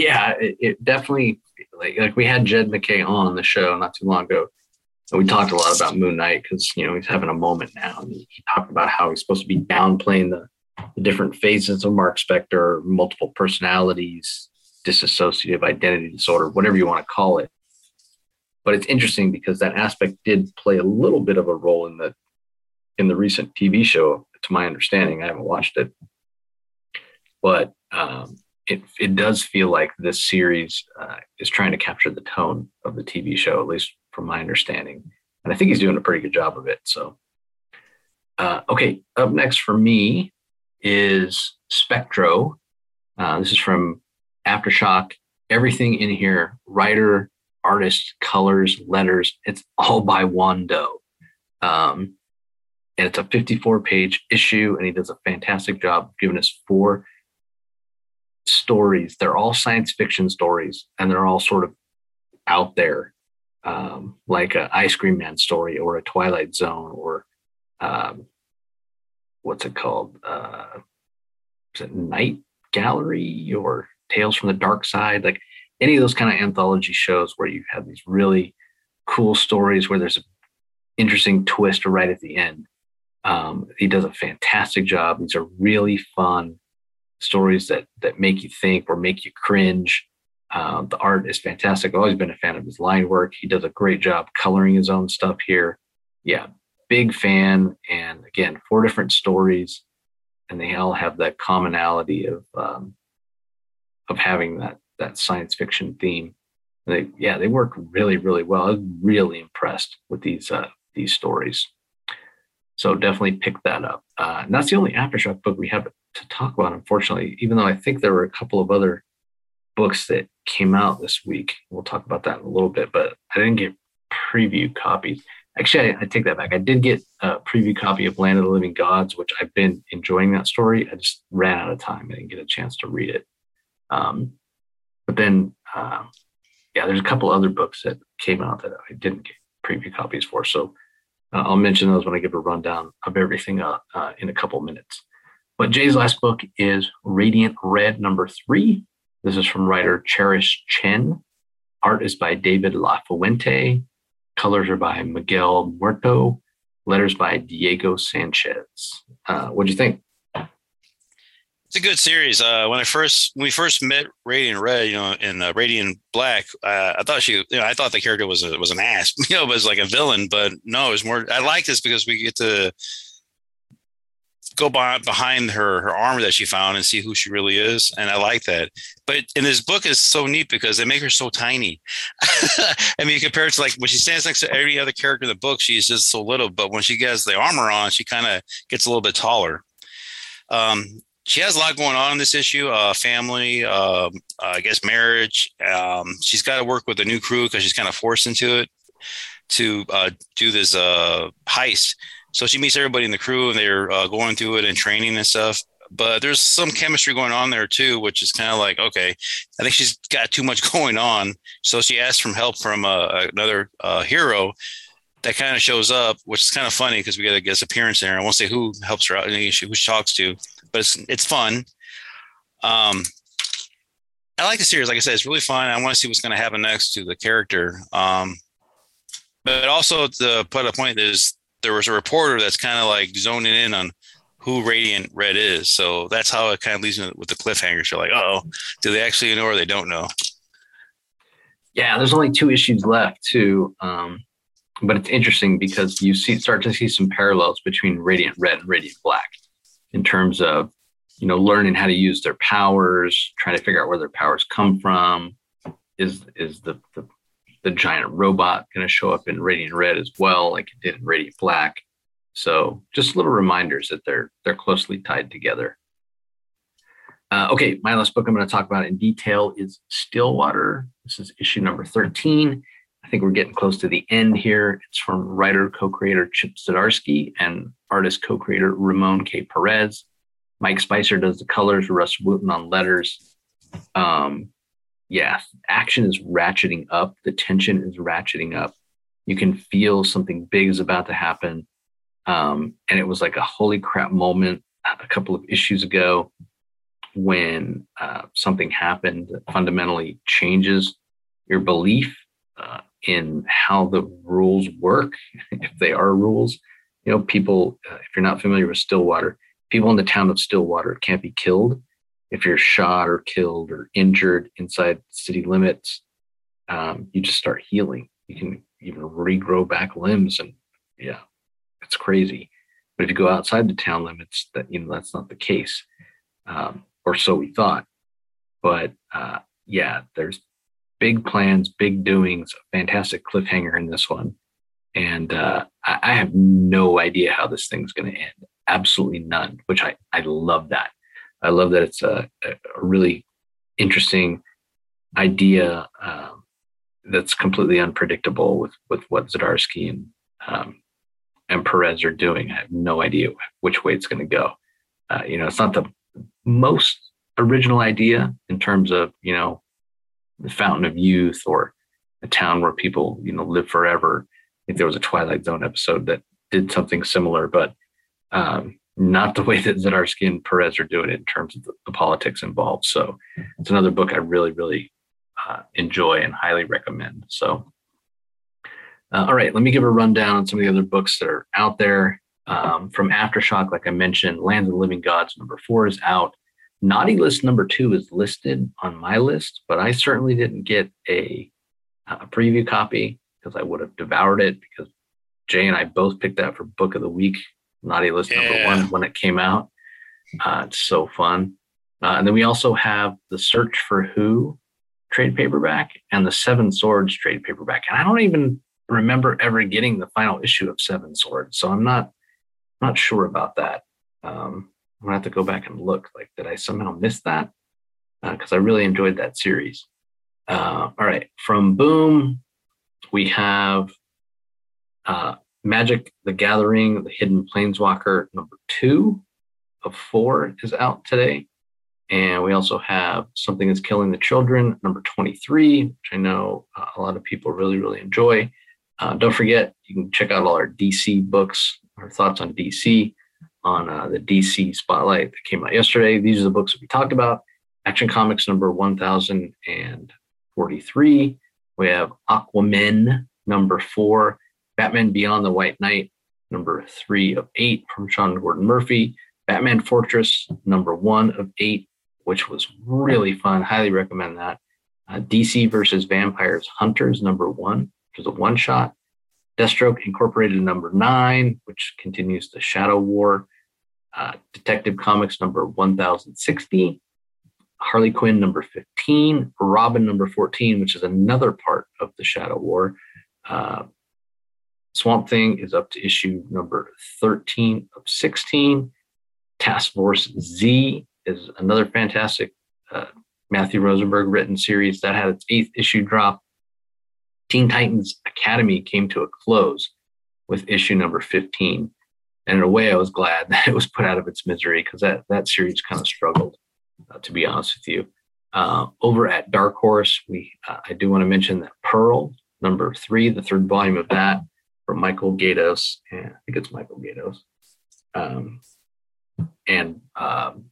yeah, it, it, definitely like like we had Jed MacKay on the show not too long ago. And we talked a lot about Moon Knight because you know he's having a moment now. And he talked about how he's supposed to be downplaying the, the different phases of Mark Spector, multiple personalities, dissociative identity disorder, whatever you want to call it. But it's interesting because that aspect did play a little bit of a role in the in the recent TV show, to my understanding. I haven't watched it, but um, it, it does feel like this series uh, is trying to capture the tone of the TV show, at least from my understanding. And I think he's doing a pretty good job of it. So, uh, okay, up next for me is Spectro. Uh, this is from Aftershock. Everything in here writer, artist, colors, letters it's all by Wando. Um, and it's a 54 page issue, and he does a fantastic job giving us four stories. They're all science fiction stories, and they're all sort of out there, um, like a Ice Cream Man story or a Twilight Zone or um, what's it called? Uh, is it Night Gallery or Tales from the Dark Side? Like any of those kind of anthology shows where you have these really cool stories where there's an interesting twist right at the end. Um, he does a fantastic job. These are really fun stories that that make you think or make you cringe. Um, the art is fantastic. I've always been a fan of his line work. He does a great job coloring his own stuff here. Yeah, big fan. And again, four different stories, and they all have that commonality of um, of having that that science fiction theme. they, yeah, they work really, really well. I was really impressed with these uh, these stories. So definitely pick that up. Uh, and that's the only Aftershock book we have to talk about, unfortunately, even though I think there were a couple of other books that came out this week. We'll talk about that in a little bit, but I didn't get preview copies. Actually, I, I, take that back. I did get a preview copy of Land of the Living Gods, which I've been enjoying that story. I just ran out of time. I didn't get a chance to read it. Um, but then, uh, yeah, there's a couple other books that came out that I didn't get preview copies for. So uh, I'll mention those when I give a rundown of everything uh, uh in a couple minutes. But Jay's last book is Radiant Red number three. This is from writer Cherish Chen. Art is by David Lafuente. Colors are by Miguel Muerto. Letters by Diego Sanchez. Uh, what do you think? It's a good series. Uh, when I first when we first met Radiant Red, you know, in uh, Radiant Black, uh, I thought she, you know, I thought the character was a was an ass, you know, was like a villain. But no, it was more. I like this because we get to go by, behind her her armor that she found and see who she really is and i like that. But in this book is so neat because they make her so tiny. I mean compared to like when she stands next to every other character in the book she's just so little but when she gets the armor on she kind of gets a little bit taller. Um, she has a lot going on in this issue uh, family uh, i guess marriage um, she's got to work with a new crew because she's kind of forced into it to uh, do this uh, heist so she meets everybody in the crew and they're uh, going through it and training and stuff. But there's some chemistry going on there too, which is kind of like, okay, I think she's got too much going on. So she asks for help from uh, another uh, hero that kind of shows up, which is kind of funny because we get a guest appearance there. I won't say who helps her out, who she talks to, but it's it's fun. Um, I like the series. Like I said, it's really fun. I want to see what's going to happen next to the character. Um, but also to put a point is there was a reporter that's kind of like zoning in on who Radiant Red is. So that's how it kind of leaves me with the cliffhangers. You're like, oh, do they actually know or they don't know? Yeah, there's only two issues left too. Um, but it's interesting because you see start to see some parallels between Radiant Red and Radiant Black in terms of you know learning how to use their powers, trying to figure out where their powers come from. Is is the, the the giant robot going to show up in Radiant Red as well, like it did in Radiant Black. So just little reminders that they're they're closely tied together. Uh, okay, my last book I'm going to talk about in detail is Stillwater. This is issue number 13. I think we're getting close to the end here. It's from writer co-creator Chip Zdarsky and artist co-creator Ramon K. Perez. Mike Spicer does the colors, Russ Wooten on letters. Um, yeah, action is ratcheting up. The tension is ratcheting up. You can feel something big is about to happen. Um, and it was like a holy crap moment a couple of issues ago when uh, something happened that fundamentally changes your belief uh, in how the rules work, if they are rules. You know, people, uh, if you're not familiar with Stillwater, people in the town of Stillwater can't be killed if you're shot or killed or injured inside city limits, um, you just start healing. You can even regrow back limbs, and yeah, it's crazy. But if you go outside the town limits, that you know that's not the case, um, or so we thought. But uh, yeah, there's big plans, big doings, fantastic cliffhanger in this one, and uh, I, I have no idea how this thing's going to end. Absolutely none. Which I I love that I love that it's a, a really interesting idea um, that's completely unpredictable with with what Zdarsky and um, and Perez are doing. I have no idea which way it's going to go. Uh, you know, it's not the most original idea in terms of you know the fountain of youth or a town where people you know live forever. I think there was a Twilight Zone episode that did something similar, but um, not the way that Zdarsky and Perez are doing it in terms of the, the politics involved. So it's another book I really, really uh, enjoy and highly recommend. So, uh, all right, let me give a rundown on some of the other books that are out there. Um, from Aftershock, like I mentioned, Lands of the Living Gods number four is out. Naughty List number two is listed on my list, but I certainly didn't get a, a preview copy because I would have devoured it because Jay and I both picked that for Book of the Week Naughty List yeah. number one when it came out. Uh, it's so fun. Uh, and then we also have the Search for Hu trade paperback and the Seven Swords trade paperback. And I don't even remember ever getting the final issue of Seven Swords. So I'm not not sure about that. Um, I'm gonna have to go back and look. Like, did I somehow miss that? Because uh, I really enjoyed that series. Uh, all right, from Boom, we have uh, Magic: The Gathering, The Hidden Planeswalker number two of four is out today. And we also have Something is Killing the Children, number 23, which I know uh, a lot of people really, really enjoy. Uh, don't forget, you can check out all our DC books, our thoughts on DC on uh, the DC Spotlight that came out yesterday. These are the books that we talked about. Action Comics number 1043. We have Aquaman number four, Batman Beyond the White Knight number three of eight from Sean Gordon Murphy, Batman Fortress number one of eight which was really fun. Highly recommend that. Uh, DC versus Vampires Hunters, number one, which is a one shot. Deathstroke Incorporated, number nine, which continues the Shadow War. Uh, Detective Comics, number 1060. Harley Quinn, number 15. Robin, number 14, which is another part of the Shadow War. Uh, Swamp Thing is up to issue number 13 of 16. Task Force Z is another fantastic uh, Matthew Rosenberg written series that had its eighth issue drop. Teen Titans Academy came to a close with issue number 15. And in a way, I was glad that it was put out of its misery because that, that series kind of struggled, uh, to be honest with you. Uh, over at Dark Horse, we uh, I do want to mention that Pearl, number three, the third volume of that from Michael Gaydos. And I think it's Michael Gaydos. Um, and um,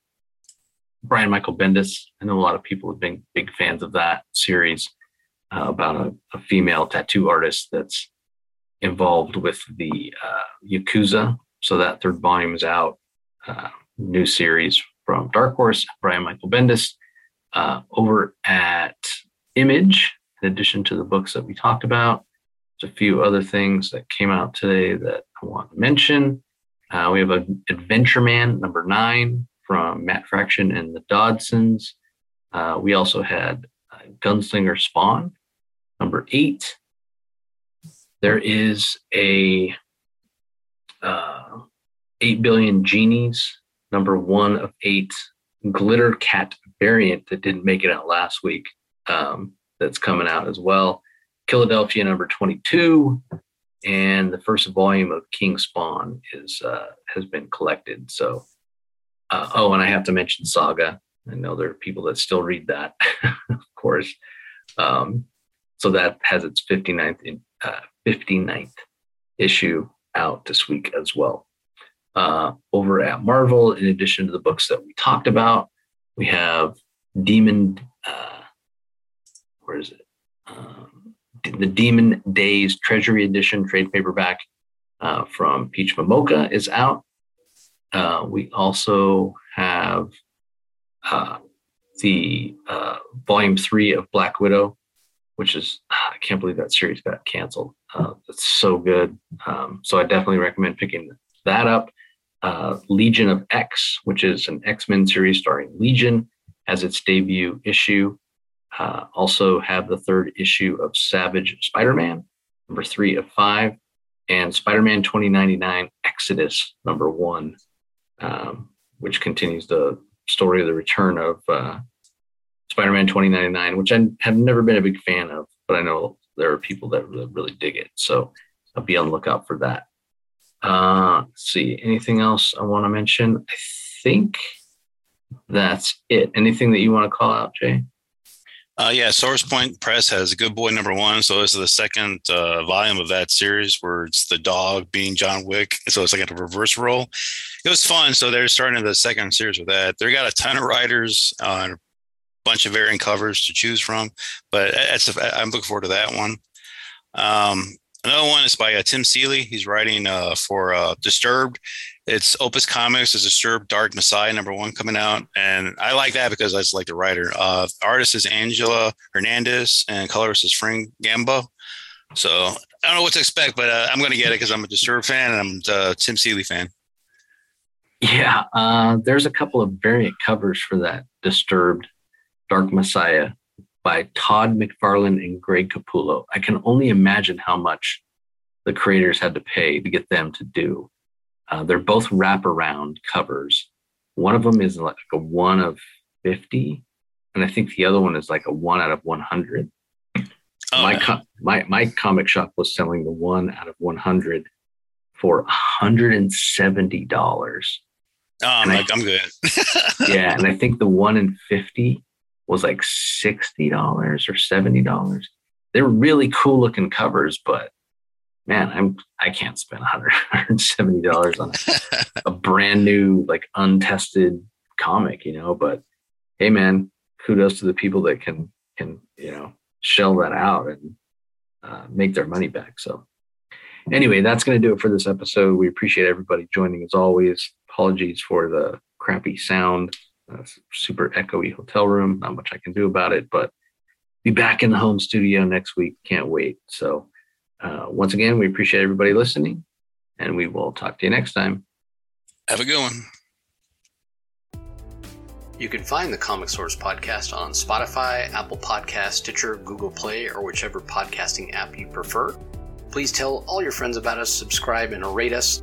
Brian Michael Bendis. I know a lot of people have been big fans of that series uh, about a, a, female tattoo artist that's involved with the uh, Yakuza. So that third volume is out. Uh, new series from Dark Horse, Brian Michael Bendis. Uh, over at Image, in addition to the books that we talked about, there's a few other things that came out today that I want to mention. Uh, we have an Adventure Man number nine from Matt Fraction and the Dodsons. Uh, we also had uh, Gunslinger Spawn, number eight. There is a uh, 8 billion genies, number one of eight glitter cat variant that didn't make it out last week. Um, that's coming out as well. Killadelphia number 22 and the first volume of King Spawn is uh, has been collected. So uh, oh, and I have to mention Saga. I know there are people that still read that, of course. Um, so that has its 59th, in, uh, 59th issue out this week as well. Uh, over at Marvel, in addition to the books that we talked about, we have Demon, uh, where is it? Um, the Demon Days Treasury Edition trade paperback uh, from Peach Momoko is out. Uh, we also have uh, the uh, volume three of Black Widow, which is I can't believe that series got canceled. Uh, it's so good. Um, so I definitely recommend picking that up. Uh, Legion of X, which is an X Men series starring Legion, has its debut issue. Uh, also have the third issue of Savage Spider Man, number three of five, and Spider Man 2099 Exodus, number one um, which continues the story of the return of uh, Spider-Man 2099, which I have never been a big fan of, but I know there are people that really, really dig it. So I'll be on the lookout for that. Uh, see, anything else I want to mention? I think that's it. Anything that you want to call out, Jay? Uh, yeah, Source Point Press has Good Boy number one. So this is the second uh, volume of that series where it's the dog being John Wick. So it's like a reverse role. It was fun. So they're starting the second series with that. They got a ton of writers on a bunch of varying covers to choose from, but that's a, I'm looking forward to that one. Um, another one is by uh, Tim Seeley. He's writing uh, for uh, Disturbed it's Opus Comics is Disturbed Dark Messiah number one coming out, and I like that because I just like the writer. Uh, artist is Angela Hernandez, and colorist is Frank Gambo. So I don't know what to expect, but uh, I'm going to get it because I'm a Disturbed fan and I'm a Tim Seeley fan. Yeah, uh, there's a couple of variant covers for that Disturbed Dark Messiah by Todd McFarlane and Greg Capullo. I can only imagine how much the creators had to pay to get them to do Uh, they're both wraparound covers. One of them is like a one of 50, and I think the other one is like a one out of 100. Oh, my, yeah. co- my my comic shop was selling the one out of 100 for 170 dollars. Oh, I'm and I- I'm good. yeah, and I think the one in 50 was like $60 or $70. They're really cool looking covers, but man, I'm I can't spend $170 on a, a brand new, like untested comic, you know. But hey man, kudos to the people that can can, you know, shell that out and uh, make their money back. So anyway, that's going to do it for this episode. We appreciate everybody joining as always. Apologies for the crappy sound. Uh, super echoey hotel room. Not much I can do about it, but be back in the home studio next week. Can't wait. So, uh, once again, we appreciate everybody listening, and we will talk to you next time. Have a good one. You can find the Comic Source podcast on Spotify, Apple Podcast, Stitcher, Google Play, or whichever podcasting app you prefer. Please tell all your friends about us, subscribe, and rate us.